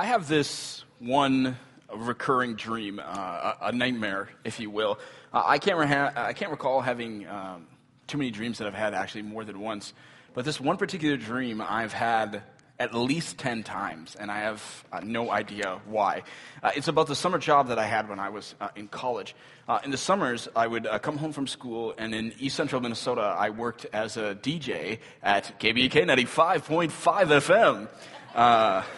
I have this one recurring dream, uh, a, nightmare, if you will. I, can't reha- I can't recall having um, too many dreams that I've had actually more than once. But this one particular dream I've had at least 10 times, and I have uh, no idea why. Uh, it's about the summer job that I had when I was uh, in college. Uh, in the summers, I would come home from school, and in east central Minnesota, I worked as a DJ at KBK 95.5 FM.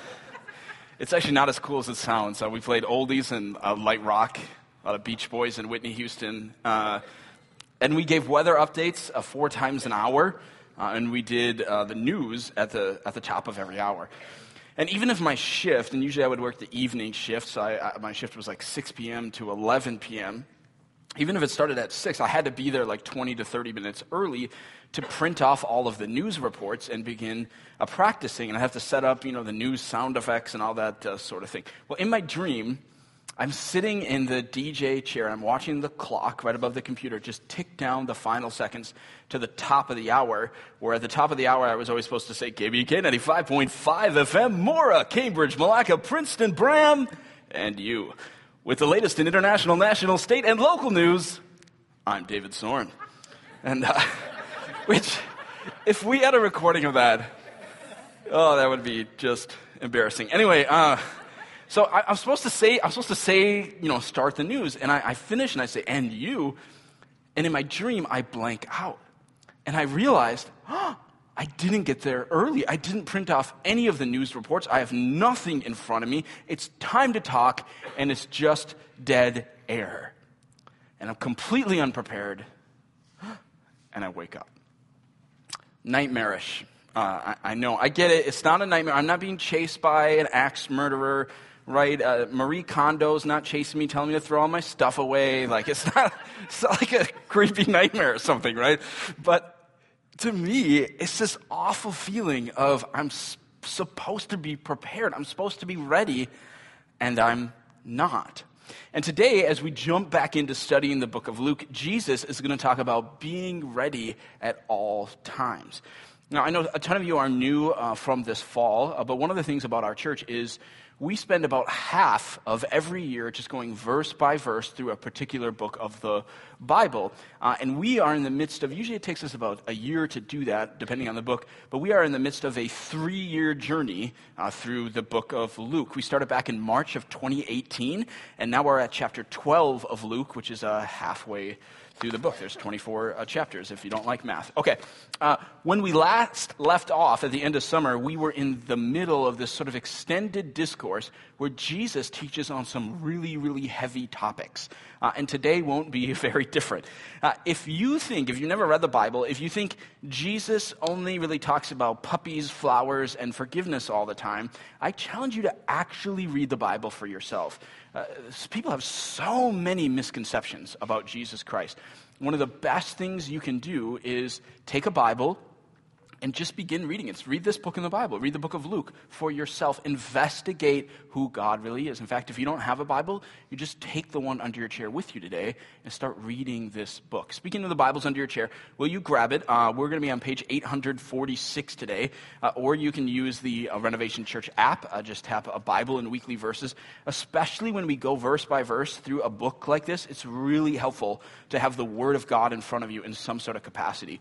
Uh, it's actually not as cool as it sounds. we played oldies and light rock, a lot of Beach Boys and Whitney Houston. and we gave weather updates four times an hour. Uh, and we did uh, the news at the, at the top of every hour. And even if my shift, and usually I would work the evening shift, so I, I, my shift was like 6 p.m. to 11 p.m., even if it started at 6, I had to be there like 20 to 30 minutes early to print off all of the news reports and begin uh, practicing. And I have to set up, you know, the news sound effects and all that uh, sort of thing. Well, in my dream, I'm sitting in the DJ chair. I'm watching the clock right above the computer just tick down the final seconds to the top of the hour, where at the top of the hour I was always supposed to say KBK 95.5 FM, Mora, Cambridge, Milaca, Princeton, Braham, and you. With the latest in international, national, state, and local news, I'm David Soren. And, uh, which, if we had a recording of that, oh, that would be just embarrassing. Anyway, uh, so I, am supposed to say, I'm supposed to say, you know, start the news, and I, I finish and I say, and you, and in my dream I blank out, and I realized, oh, I didn't get there early. I didn't print off any of the news reports. I have nothing in front of me. It's time to talk, and it's just dead air. And I'm completely unprepared, and I wake up. Nightmarish. Uh, I, I, know. I get it. It's not a nightmare. I'm not being chased by an axe murderer right? Uh, Marie Kondo's not chasing me, telling me to throw all my stuff away. Like, it's not, it's not like a creepy nightmare or something, right? But to me, it's this awful feeling of I'm s- supposed to be prepared, I'm supposed to be ready, and I'm not. And today, as we jump back into studying the book of Luke, Jesus is going to talk about being ready at all times. Now, I know a ton of you are new uh, from this fall, uh, but one of the things about our church is we spend about half of every year just going verse by verse through a particular book of the Bible. Uh, and we are in the midst of, usually it takes us about a year to do that, depending on the book, but we are in the midst of a three year journey uh, through the book of Luke. We started back in March of 2018, and now we're at chapter 12 of Luke, which is uh, halfway through the book. There's 24 uh, chapters if you don't like math. Okay. Uh, when we last left off at the end of summer, we were in the middle of this sort of extended discourse where Jesus teaches on some really, really heavy topics. Uh, and today won't be very different. Uh, if you think, if you've never read the Bible, if you think Jesus only really talks about puppies, flowers, and forgiveness all the time, I challenge you to actually read the Bible for yourself. Uh, people have so many misconceptions about Jesus Christ. One of the best things you can do is take a Bible and just begin reading it. Read this book in the Bible. Read the book of Luke for yourself. Investigate who God really is. In fact, if you don't have a Bible, you just take the one under your chair with you today and start reading this book. Speaking of the Bibles under your chair, will you grab it? Uh, we're going to be on page 846 today, uh, or you can use the uh, Renovation Church app. Uh, just tap a Bible and weekly verses. Especially when we go verse by verse through a book like this, it's really helpful to have the Word of God in front of you in some sort of capacity.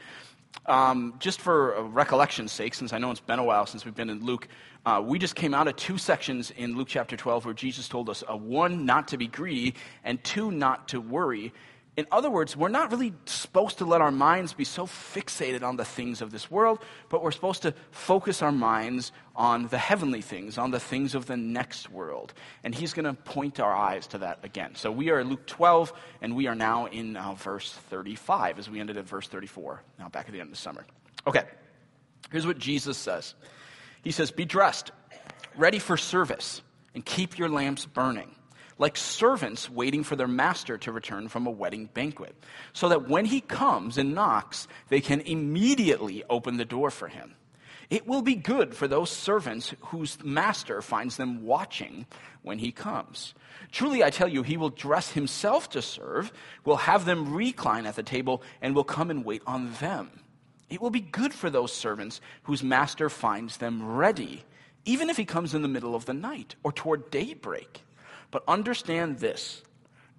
Um, just for recollection's sake, since I know it's been a while since we've been in Luke, uh, we just came out of two sections in Luke chapter 12 where Jesus told us uh, one, not to be greedy, and two, not to worry. In other words, we're not really supposed to let our minds be so fixated on the things of this world, but we're supposed to focus our minds on the heavenly things, on the things of the next world. And he's going to point our eyes to that again. So we are in Luke 12, and we are now in uh, verse 35, as we ended at verse 34, now back at the end of the summer. Okay, here's what Jesus says He says, Be dressed, ready for service, and keep your lamps burning like servants waiting for their master to return from a wedding banquet, so that when he comes and knocks, they can immediately open the door for him. It will be good for those servants whose master finds them watching when he comes. Truly, I tell you, he will dress himself to serve, will have them recline at the table, and will come and wait on them. It will be good for those servants whose master finds them ready even if he comes in the middle of the night or toward daybreak. But understand this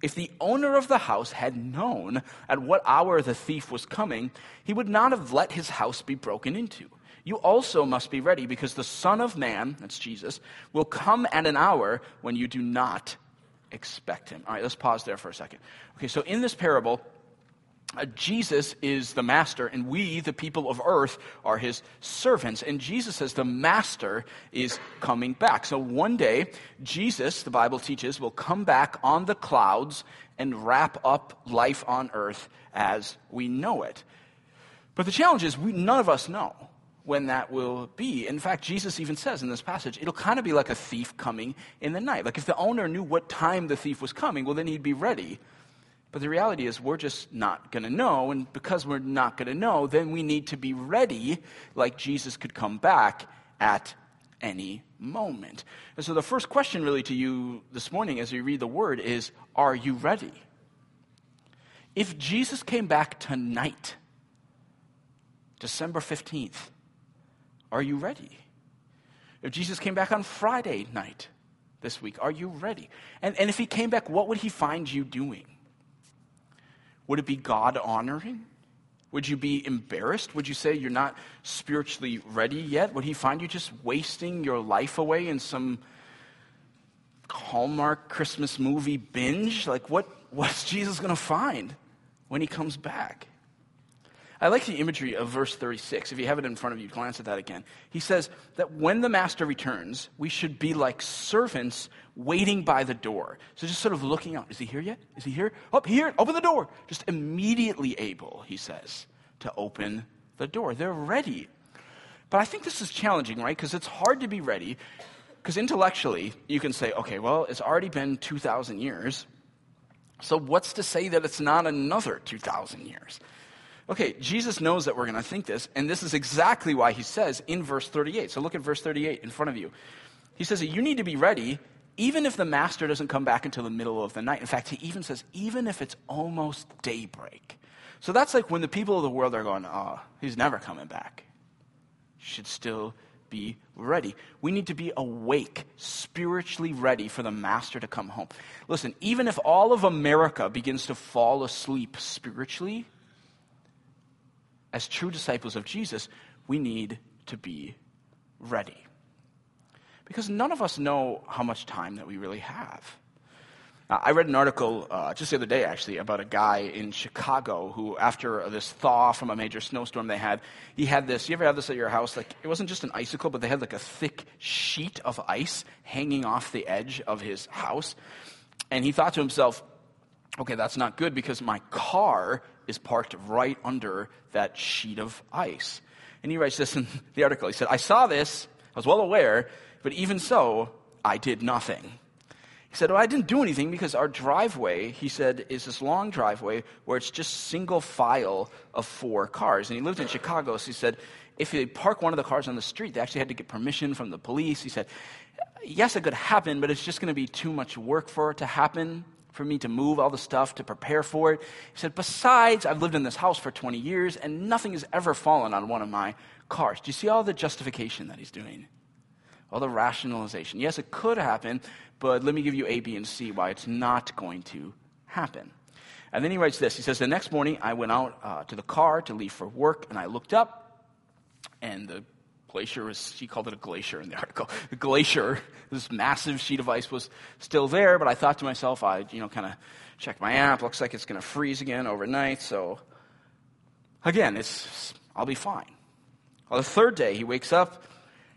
if the owner of the house had known at what hour the thief was coming, he would not have let his house be broken into. You also must be ready because the Son of Man, that's Jesus, will come at an hour when you do not expect him. All right, let's pause there for a second. Okay, so in this parable, Uh, Jesus is the master, and we, the people of earth, are his servants. And Jesus says the master is coming back. So one day, Jesus, the Bible teaches, will come back on the clouds and wrap up life on earth as we know it. But the challenge is, we, none of us know when that will be. In fact, Jesus even says in this passage, it'll kind of be like a thief coming in the night. Like if the owner knew what time the thief was coming, well, then he'd be ready. But the reality is, we're just not going to know. And because we're not going to know, then we need to be ready, like Jesus could come back at any moment. And so, the first question, really, to you this morning as we read the word is Are you ready? If Jesus came back tonight, December 15th, are you ready? If Jesus came back on Friday night this week, are you ready? And, and if he came back, what would he find you doing? Would it be God honoring? Would you be embarrassed? Would you say you're not spiritually ready yet? Would he find you just wasting your life away in some Hallmark Christmas movie binge? Like, what, what's Jesus going to find when he comes back? I like the imagery of verse 36. If you have it in front of you, glance at that again. He says that when the master returns, we should be like servants waiting by the door. So just sort of looking out. Is he here yet? Is he here? Up oh, here, open the door. Just immediately able, he says, to open the door. They're ready. But I think this is challenging, right? Because it's hard to be ready. Because intellectually, you can say, okay, well, it's already been 2,000 years. So what's to say that it's not another 2,000 years? Okay, Jesus knows that we're going to think this, and this is exactly why he says in verse 38. So look at verse 38 in front of you. He says that you need to be ready even if the master doesn't come back until the middle of the night. In fact, he even says, even if it's almost daybreak. So that's like when the people of the world are going, oh, he's never coming back. Should still be ready. We need to be awake, spiritually ready for the master to come home. Listen, even if all of America begins to fall asleep spiritually, as true disciples of Jesus, we need to be ready. Because none of us know how much time that we really have. I read an article uh, just the other day, actually, about a guy in Chicago who, after this thaw from a major snowstorm they had, he had this. You ever have this at your house? Like it wasn't just an icicle, but they had like a thick sheet of ice hanging off the edge of his house. And he thought to himself, okay, that's not good because my car is parked right under that sheet of ice. And he writes this in the article. He said, I saw this, I was well aware, but even so, I did nothing. He said, Well, I didn't do anything because our driveway, he said, is this long driveway where it's just single file of four cars. And he lived in Chicago, so he said, if they park one of the cars on the street, they actually had to get permission from the police. He said, Yes, it could happen, but it's just going to be too much work for it to happen for me to move all the stuff to prepare for it. He said, Besides, I've lived in this house for 20 years and nothing has ever fallen on one of my cars. Do you see all the justification that he's doing? All the rationalization. Yes, it could happen, but let me give you A, B, and C why it's not going to happen. And then he writes this He says, The next morning I went out uh, to the car to leave for work and I looked up and the glacier was, she called it a glacier in the article. The glacier, this massive sheet of ice was still there, but I thought to myself, I, you know, kind of checked my app. Looks like it's going to freeze again overnight. So again, it's, I'll be fine. On the third day, he wakes up.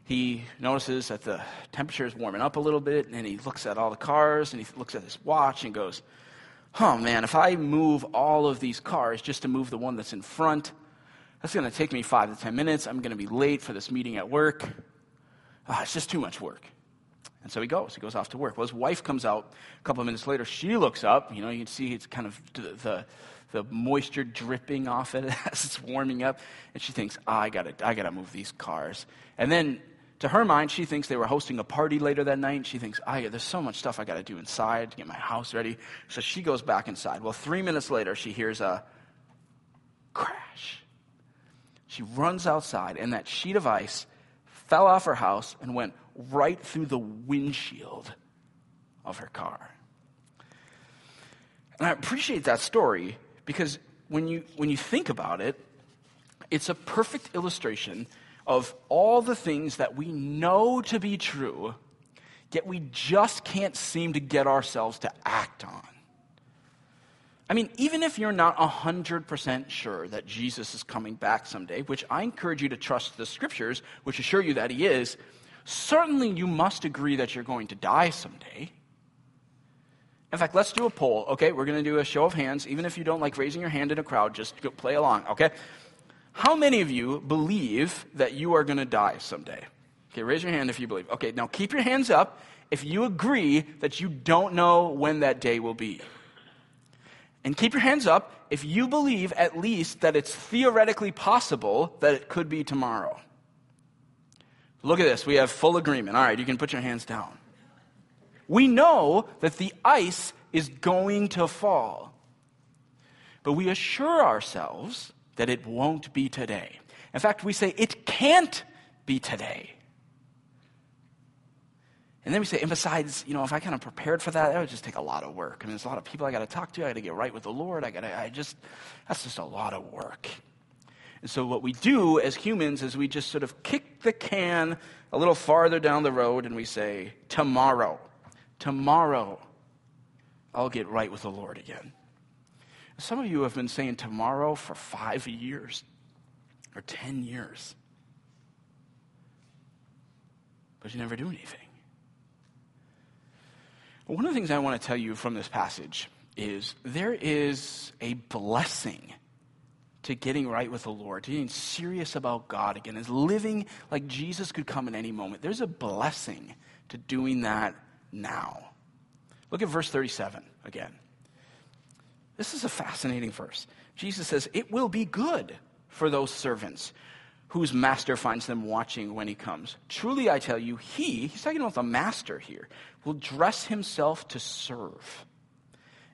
He notices that the temperature is warming up a little bit, and he looks at all the cars and he looks at his watch and goes, Oh man, if I move all of these cars just to move the one that's in front, that's going to take me five to 10 minutes. I'm going to be late for this meeting at work. Oh, it's just too much work. And so he goes. He goes off to work. Well, his wife comes out a couple of minutes later. She looks up. You know, you can see it's kind of the, the moisture dripping off it as it's warming up. And she thinks, oh, I got to I gotta move these cars. And then to her mind, she thinks they were hosting a party later that night. She thinks, yeah, there's so much stuff I got to do inside to get my house ready. So she goes back inside. Well, three minutes later, she hears a crash. She runs outside, and that sheet of ice fell off her house and went right through the windshield of her car. And I appreciate that story because when you, when you think about it, it's a perfect illustration of all the things that we know to be true, yet we just can't seem to get ourselves to act on. I mean, even if you're not 100% sure that Jesus is coming back someday, which I encourage you to trust the scriptures, which assure you that he is, certainly you must agree that you're going to die someday. In fact, let's do a poll, okay? We're going to do a show of hands. Even if you don't like raising your hand in a crowd, just play along, okay? How many of you believe that you are going to die someday? Okay, raise your hand if you believe. Okay, now keep your hands up if you agree that you don't know when that day will be. And keep your hands up if you believe at least that it's theoretically possible that it could be tomorrow. Look at this. We have full agreement. All right, you can put your hands down. We know that the ice is going to fall. But we assure ourselves that it won't be today. In fact, we say it can't be today. And then we say, and besides, you know, if I kind of prepared for that, that would just take a lot of work. I mean, there's a lot of people I got to talk to. I got to get right with the Lord. I got to, I just, that's just a lot of work. And so what we do as humans is we just sort of kick the can a little farther down the road and we say, tomorrow, tomorrow, I'll get right with the Lord again. Some of you have been saying tomorrow for five years or 10 years, but you never do anything. One of the things I want to tell you from this passage is there is a blessing to getting right with the Lord, to getting serious about God again, is living like Jesus could come at any moment. There's a blessing to doing that now. Look at verse 37 again. This is a fascinating verse. Jesus says, It will be good for those servants whose master finds them watching when he comes. Truly, I tell you, he, he's talking about the master here, will dress himself to serve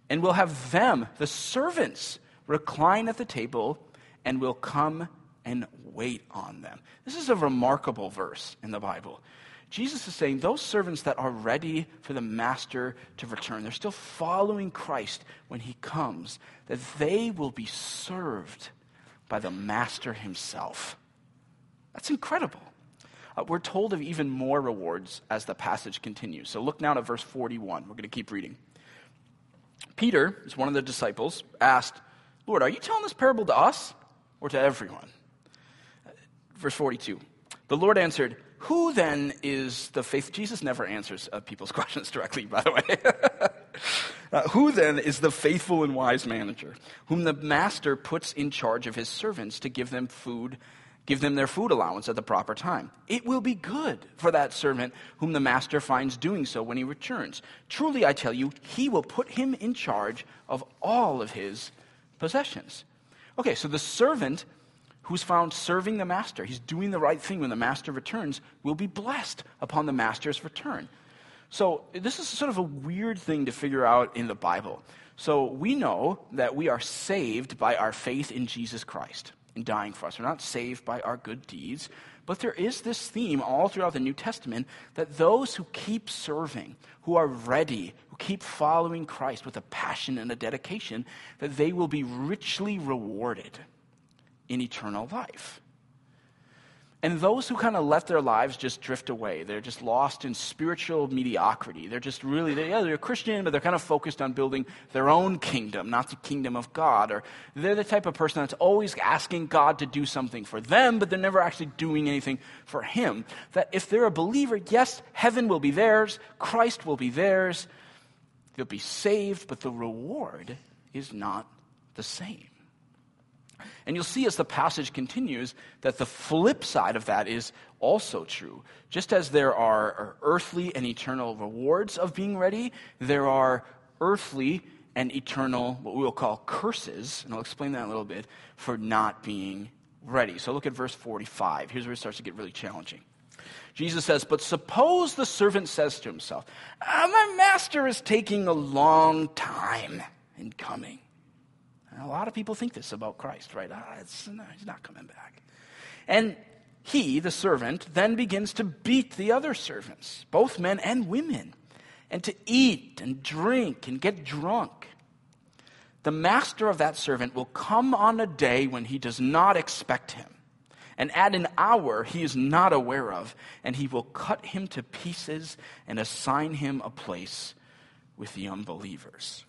and will have them, the servants, recline at the table and will come and wait on them. This is a remarkable verse in the Bible. Jesus is saying those servants that are ready for the master to return, they're still following Christ when he comes, that they will be served by the master himself. That's incredible. Uh, we're told of even more rewards as the passage continues. So look now to verse 41. We're going to keep reading. Peter, is one of the disciples, asked, Lord, are you telling this parable to us or to everyone? Uh, verse 42. The Lord answered, Who then is the faith? Jesus never answers uh, people's questions directly, by the way. uh, who then is the faithful and wise manager, whom the master puts in charge of his servants to give them food Give them their food allowance at the proper time. It will be good for that servant whom the master finds doing so when he returns. Truly, I tell you, he will put him in charge of all of his possessions. Okay, so the servant who's found serving the master, he's doing the right thing when the master returns, will be blessed upon the master's return. So, this is sort of a weird thing to figure out in the Bible. So, we know that we are saved by our faith in Jesus Christ in dying for us. We're not saved by our good deeds. But there is this theme all throughout the New Testament that those who keep serving, who are ready, who keep following Christ with a passion and a dedication, that they will be richly rewarded in eternal life. And those who kind of let their lives just drift away, they're just lost in spiritual mediocrity. They're just really, they, yeah, they're Christian, but they're kind of focused on building their own kingdom, not the kingdom of God. Or they're the type of person that's always asking God to do something for them, but they're never actually doing anything for Him. That if they're a believer, yes, heaven will be theirs, Christ will be theirs, they'll be saved, but the reward is not the same. And you'll see as the passage continues that the flip side of that is also true. Just as there are earthly and eternal rewards of being ready, there are earthly and eternal, what we will call curses, and I'll explain that a little bit, for not being ready. So look at verse 45. Here's where it starts to get really challenging. Jesus says, But suppose the servant says to himself, ah, My master is taking a long time in coming. A lot of people think this about Christ, right? Ah, no, he's not coming back. And he, the servant, then begins to beat the other servants, both men and women, and to eat and drink and get drunk. The master of that servant will come on a day when he does not expect him, and at an hour he is not aware of, and he will cut him to pieces and assign him a place with the unbelievers.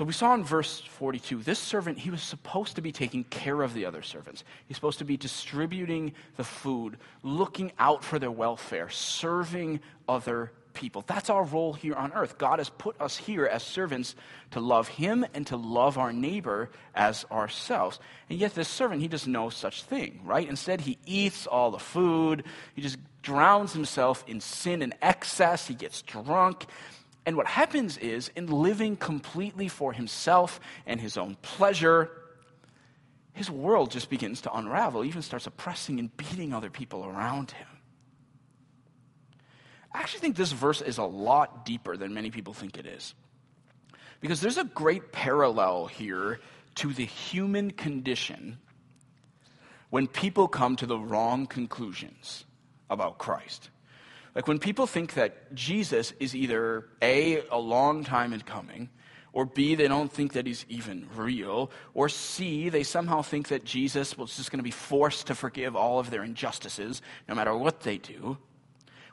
So we saw in verse 42, this servant, he was supposed to be taking care of the other servants. He's supposed to be distributing the food, looking out for their welfare, serving other people. That's our role here on earth. God has put us here as servants to love him and to love our neighbor as ourselves. And yet this servant, he does no such thing, right? Instead, he eats all the food. He just drowns himself in sin and excess. He gets drunk. And what happens is, in living completely for himself and his own pleasure, his world just begins to unravel, even starts oppressing and beating other people around him. I actually think this verse is a lot deeper than many people think it is. Because there's a great parallel here to the human condition when people come to the wrong conclusions about Christ. Like when people think that Jesus is either A, a long time in coming, or B, they don't think that he's even real, or C, they somehow think that Jesus was just going to be forced to forgive all of their injustices no matter what they do.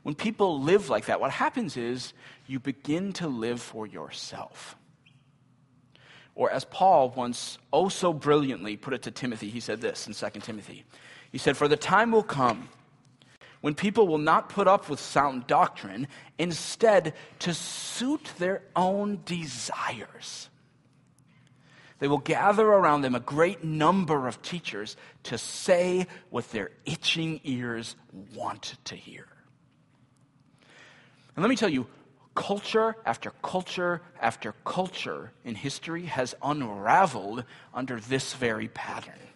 When people live like that, what happens is you begin to live for yourself. Or as Paul once oh so brilliantly put it to Timothy, he said this in 2 Timothy. He said, For the time will come when people will not put up with sound doctrine, instead, to suit their own desires. They will gather around them a great number of teachers to say what their itching ears want to hear. And let me tell you, culture after culture after culture in history has unraveled under this very pattern.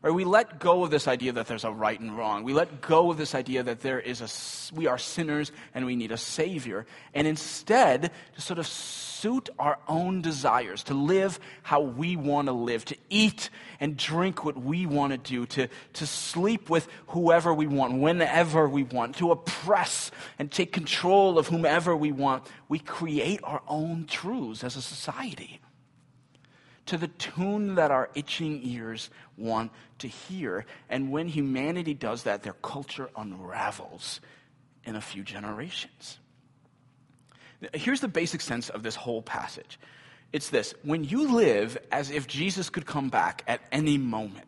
Right? We let go of this idea that there's a right and wrong. We let go of this idea that there is a, we are sinners and we need a savior. And instead, to sort of suit our own desires, to live how we want to live, to eat and drink what we want to do, to, to sleep with whoever we want, whenever we want, to oppress and take control of whomever we want. We create our own truths as a society to the tune that our itching ears want to hear. And when humanity does that, their culture unravels in a few generations. Here's the basic sense of this whole passage it's this when you live as if Jesus could come back at any moment,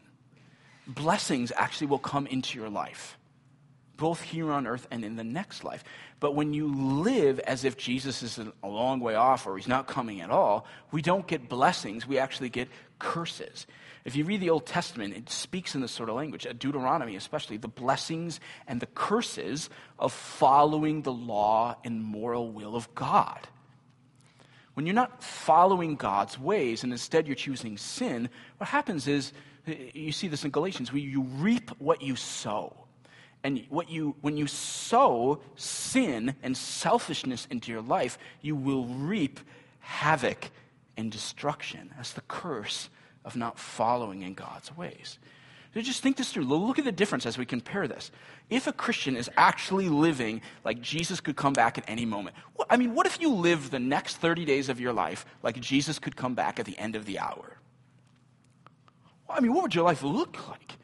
blessings actually will come into your life both here on earth and in the next life. But when you live as if Jesus is a long way off or he's not coming at all, we don't get blessings, we actually get curses. If you read the Old Testament, it speaks in this sort of language, Deuteronomy especially, the blessings and the curses of following the law and moral will of God. When you're not following God's ways and instead you're choosing sin, what happens is, you see this in Galatians, where you reap what you sow. And what you, when you sow sin and selfishness into your life, you will reap havoc and destruction. That's the curse of not following in God's ways. So just think this through. Look at the difference as we compare this. If a Christian is actually living like Jesus could come back at any moment, I mean, what if you live the next 30 days of your life like Jesus could come back at the end of the hour? I mean, what would your life look like?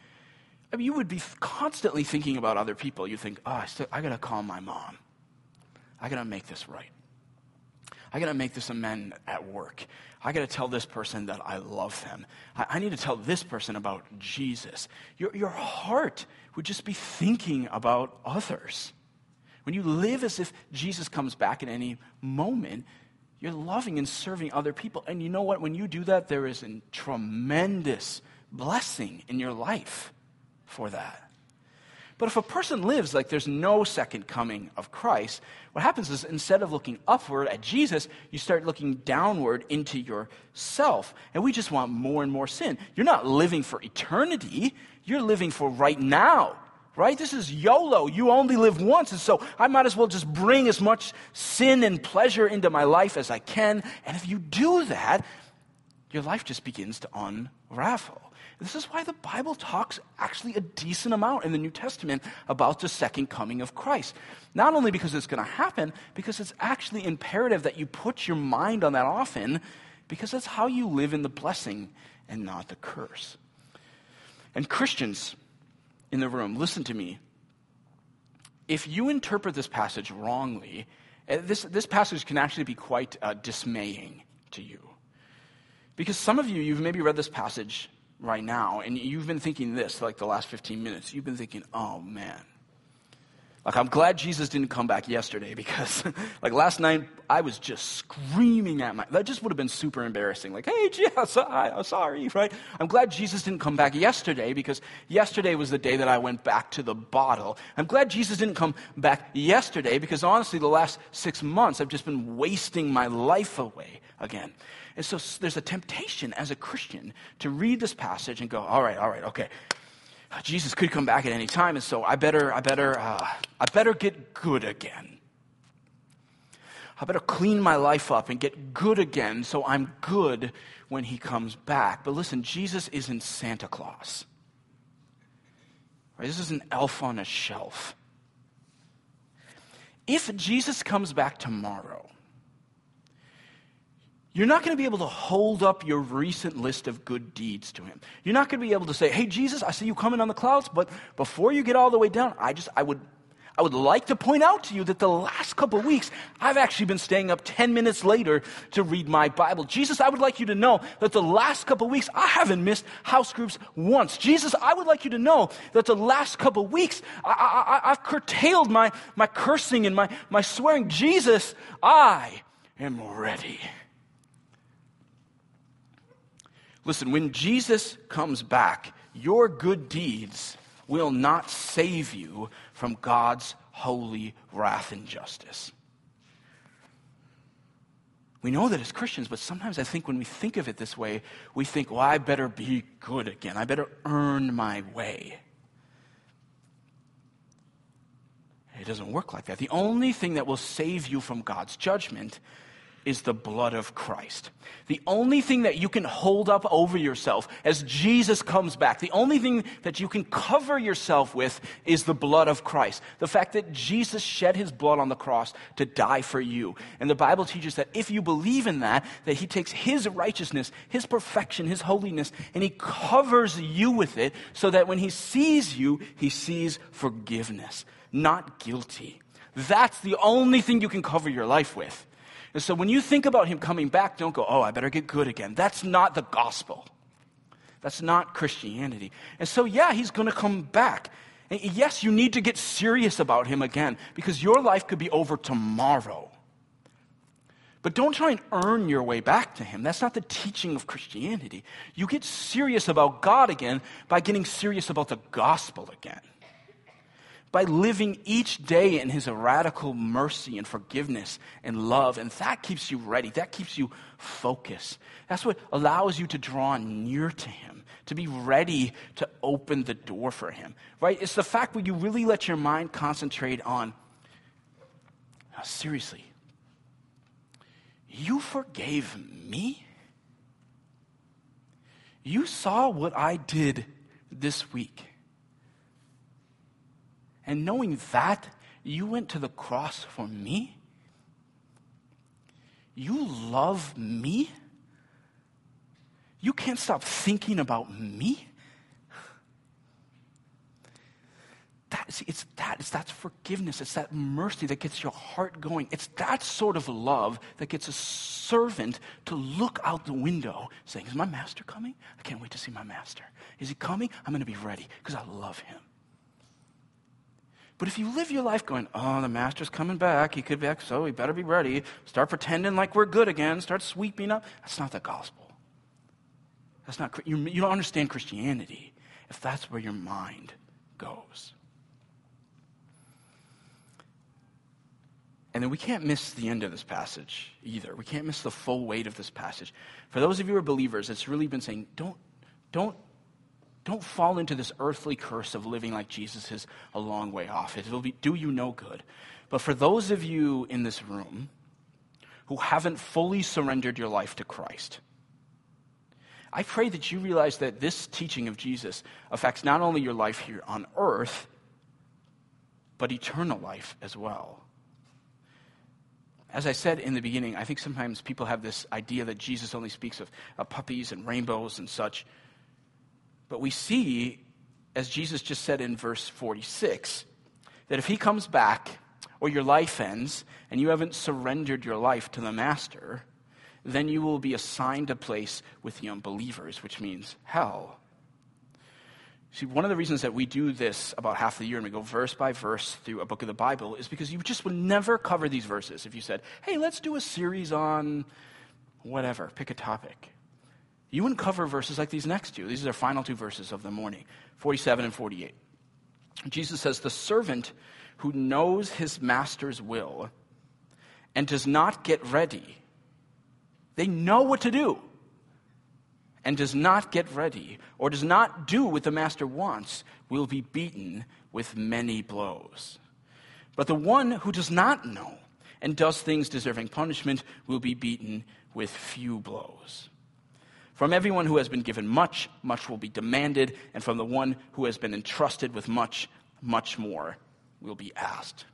I mean, you would be constantly thinking about other people. You think, oh, I, still, I got to call my mom. I got to make this right. I got to make this amend at work. I got to tell this person that I love them. I, I need to tell this person about Jesus. Your, your heart would just be thinking about others. When you live as if Jesus comes back at any moment, you're loving and serving other people. And you know what? When you do that, there is a tremendous blessing in your life for that. But if a person lives like there's no second coming of Christ, what happens is instead of looking upward at Jesus, you start looking downward into yourself. And we just want more and more sin. You're not living for eternity, you're living for right now. Right? This is YOLO. You only live once. And so I might as well just bring as much sin and pleasure into my life as I can. And if you do that, your life just begins to unravel. This is why the Bible talks actually a decent amount in the New Testament about the second coming of Christ. Not only because it's going to happen, because it's actually imperative that you put your mind on that often, because that's how you live in the blessing and not the curse. And Christians in the room, listen to me. If you interpret this passage wrongly, eh, this, this passage can actually be quite uh, dismaying to you. Because some of you, you've maybe read this passage right now, and you've been thinking this like the last 15 minutes. You've been thinking, oh man. Like, I'm glad Jesus didn't come back yesterday because, like, last night I was just screaming at my. That just would have been super embarrassing. Like, hey, Jesus, I'm sorry, right? I'm glad Jesus didn't come back yesterday because yesterday was the day that I went back to the bottle. I'm glad Jesus didn't come back yesterday because, honestly, the last six months I've just been wasting my life away again. And so there's a temptation as a Christian to read this passage and go, all right, all right, okay. Jesus could come back at any time, and so I better, I better, uh, I better get good again. I better clean my life up and get good again so I'm good when he comes back. But listen, Jesus isn't Santa Claus. Right? This is an elf on a shelf. If Jesus comes back tomorrow, you're not going to be able to hold up your recent list of good deeds to him. You're not going to be able to say, "Hey Jesus, I see you coming on the clouds, but before you get all the way down, I just I would I would like to point out to you that the last couple weeks, I've actually been staying up 10 minutes later to read my Bible. Jesus, I would like you to know that the last couple weeks, I haven't missed house groups once. Jesus, I would like you to know that the last couple weeks, I, have curtailed my, my cursing and my, my swearing. Jesus, I am ready. Listen, when Jesus comes back, your good deeds will not save you from God's holy wrath and justice. We know that as Christians, but sometimes I think when we think of it this way, we think, well, I better be good again. I better earn my way. It doesn't work like that. The only thing that will save you from God's judgment is the blood of Christ. The only thing that you can hold up over yourself as Jesus comes back, the only thing that you can cover yourself with is the blood of Christ. The fact that Jesus shed his blood on the cross to die for you. And the Bible teaches that if you believe in that, that he takes his righteousness, his perfection, his holiness, and he covers you with it so that when he sees you, he sees forgiveness, not guilty. That's the only thing you can cover your life with. And so when you think about him coming back, don't go, oh, I better get good again. That's not the gospel. That's not Christianity. And so, yeah, he's going to come back. And yes, you need to get serious about him again because your life could be over tomorrow. But don't try and earn your way back to him. That's not the teaching of Christianity. You get serious about God again by getting serious about the gospel again by living each day in his radical mercy and forgiveness and love. And that keeps you ready. That keeps you focused. That's what allows you to draw near to him, to be ready to open the door for him, right? It's the fact where you really let your mind concentrate on, now, seriously, you forgave me? You saw what I did this week. And knowing that you went to the cross for me, you love me, you can't stop thinking about me. That, see, it's that, it's that forgiveness, it's that mercy that gets your heart going. It's that sort of love that gets a servant to look out the window saying, Is my master coming? I can't wait to see my master. Is he coming? I'm going to be ready because I love him. But if you live your life going, oh, the master's coming back, he could be back, so we better be ready, start pretending like we're good again, start sweeping up, that's not the gospel. That's not, you, you don't understand Christianity if that's where your mind goes. And then we can't miss the end of this passage either. We can't miss the full weight of this passage. For those of you who are believers, it's really been saying, don't, don't don't fall into this earthly curse of living like Jesus is a long way off. It will be, do you no good. But for those of you in this room who haven't fully surrendered your life to Christ, I pray that you realize that this teaching of Jesus affects not only your life here on earth, but eternal life as well. As I said in the beginning, I think sometimes people have this idea that Jesus only speaks of, of puppies and rainbows and such. But we see, as Jesus just said in verse 46, that if he comes back or your life ends and you haven't surrendered your life to the Master, then you will be assigned a place with the unbelievers, which means hell. See, one of the reasons that we do this about half the year and we go verse by verse through a book of the Bible is because you just would never cover these verses if you said, hey, let's do a series on whatever, pick a topic. You wouldn't cover verses like these next two. These are the final two verses of the morning 47 and 48. Jesus says, The servant who knows his master's will and does not get ready they know what to do and does not get ready or does not do what the master wants will be beaten with many blows. But the one who does not know and does things deserving punishment will be beaten with few blows. From everyone who has been given much, much will be demanded, and from the one who has been entrusted with much, much more will be asked.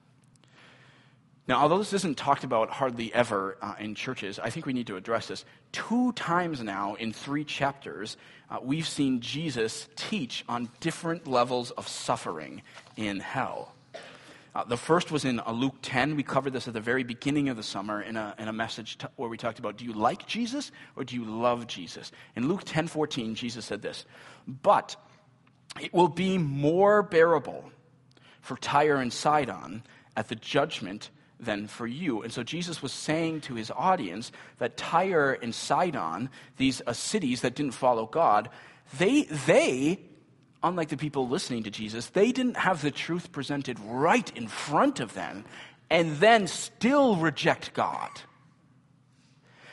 Now, although this isn't talked about hardly ever uh, in churches, I think we need to address this. Two times now in three chapters, uh, we've seen Jesus teach on different levels of suffering in hell. Uh, the first was in uh, Luke 10. We covered this at the very beginning of the summer in a, in a message t- where we talked about do you like Jesus or do you love Jesus? In Luke 10 14, Jesus said this But it will be more bearable for Tyre and Sidon at the judgment than for you. And so Jesus was saying to his audience that Tyre and Sidon, these uh, cities that didn't follow God, they, they, unlike the people listening to Jesus, they didn't have the truth presented right in front of them and then still reject God.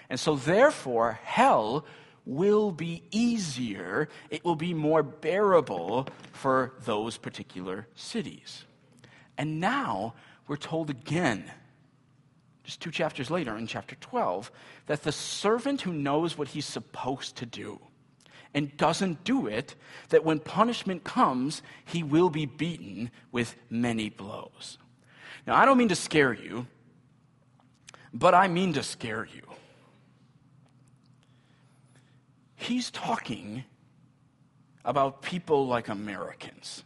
And so, therefore, hell will be easier, it will be more bearable for those particular cities. And now we're told again just two chapters later in chapter 12, that the servant who knows what he's supposed to do and doesn't do it, that when punishment comes, he will be beaten with many blows. Now, I don't mean to scare you, but I mean to scare you. He's talking about people like Americans,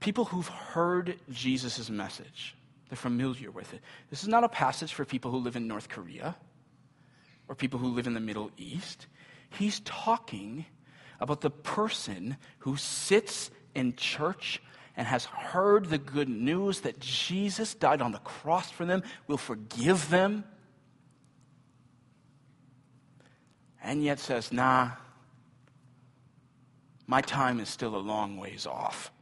people who've heard Jesus' message they're familiar with it. This is not a passage for people who live in North Korea or people who live in the Middle East. He's talking about the person who sits in church and has heard the good news that Jesus died on the cross for them, will forgive them, and yet says, nah, my time is still a long ways off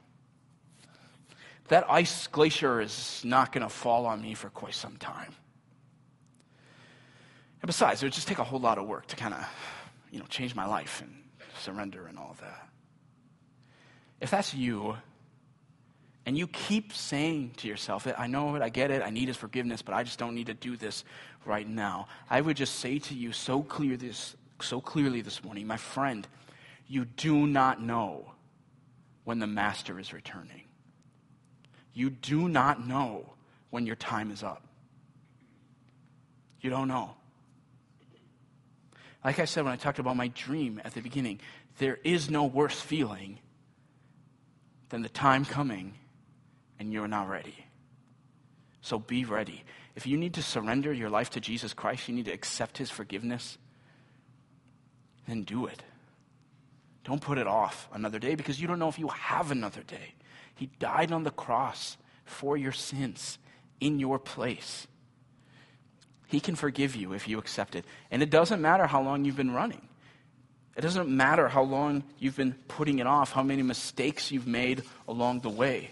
that ice glacier is not going to fall on me for quite some time. And besides, it would just take a whole lot of work to kind of, you know, change my life and surrender and all that. If that's you, and you keep saying to yourself, I know it, I get it, I need his forgiveness, but I just don't need to do this right now. I would just say to you so clear this so clearly this morning, my friend, you do not know when the master is returning. You do not know when your time is up. You don't know. Like I said when I talked about my dream at the beginning, there is no worse feeling than the time coming and you're not ready. So be ready. If you need to surrender your life to Jesus Christ, you need to accept his forgiveness, then do it. Don't put it off another day because you don't know if you have another day. He died on the cross for your sins in your place. He can forgive you if you accept it. And it doesn't matter how long you've been running. It doesn't matter how long you've been putting it off, how many mistakes you've made along the way.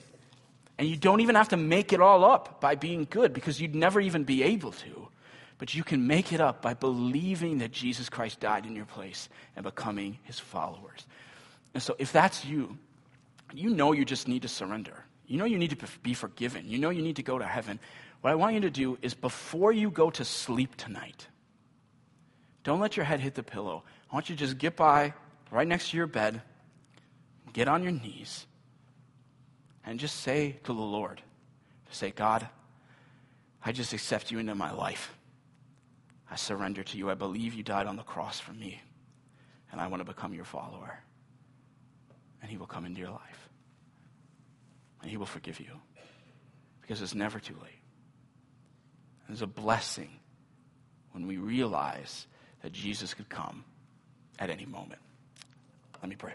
And you don't even have to make it all up by being good because you'd never even be able to. But you can make it up by believing that Jesus Christ died in your place and becoming his followers. And so if that's you, you know you just need to surrender. You know you need to be forgiven. You know you need to go to heaven. What I want you to do is before you go to sleep tonight, Don't let your head hit the pillow. I want you to just get by right next to your bed, get on your knees, and just say to the Lord, say, God, I just accept you into my life. I surrender to you. I believe you died on the cross for me, and I want to become your follower. And he will come into your life, and he will forgive you because it's never too late. There's a blessing when we realize that Jesus could come at any moment. Let me pray.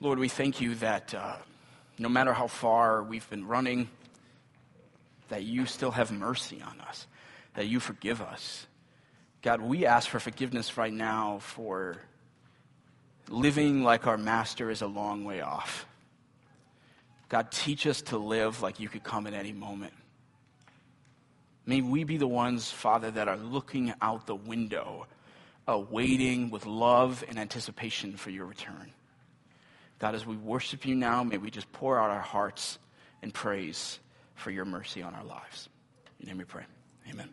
Lord, we thank you that uh, no matter how far we've been running, that you still have mercy on us, that you forgive us. God, we ask for forgiveness right now for living like our master is a long way off. God, teach us to live like you could come at any moment. May we be the ones, Father, that are looking out the window, uh, waiting with love and anticipation for your return. God, as we worship you now, may we just pour out our hearts in praise for your mercy on our lives. In your name we pray. Amen.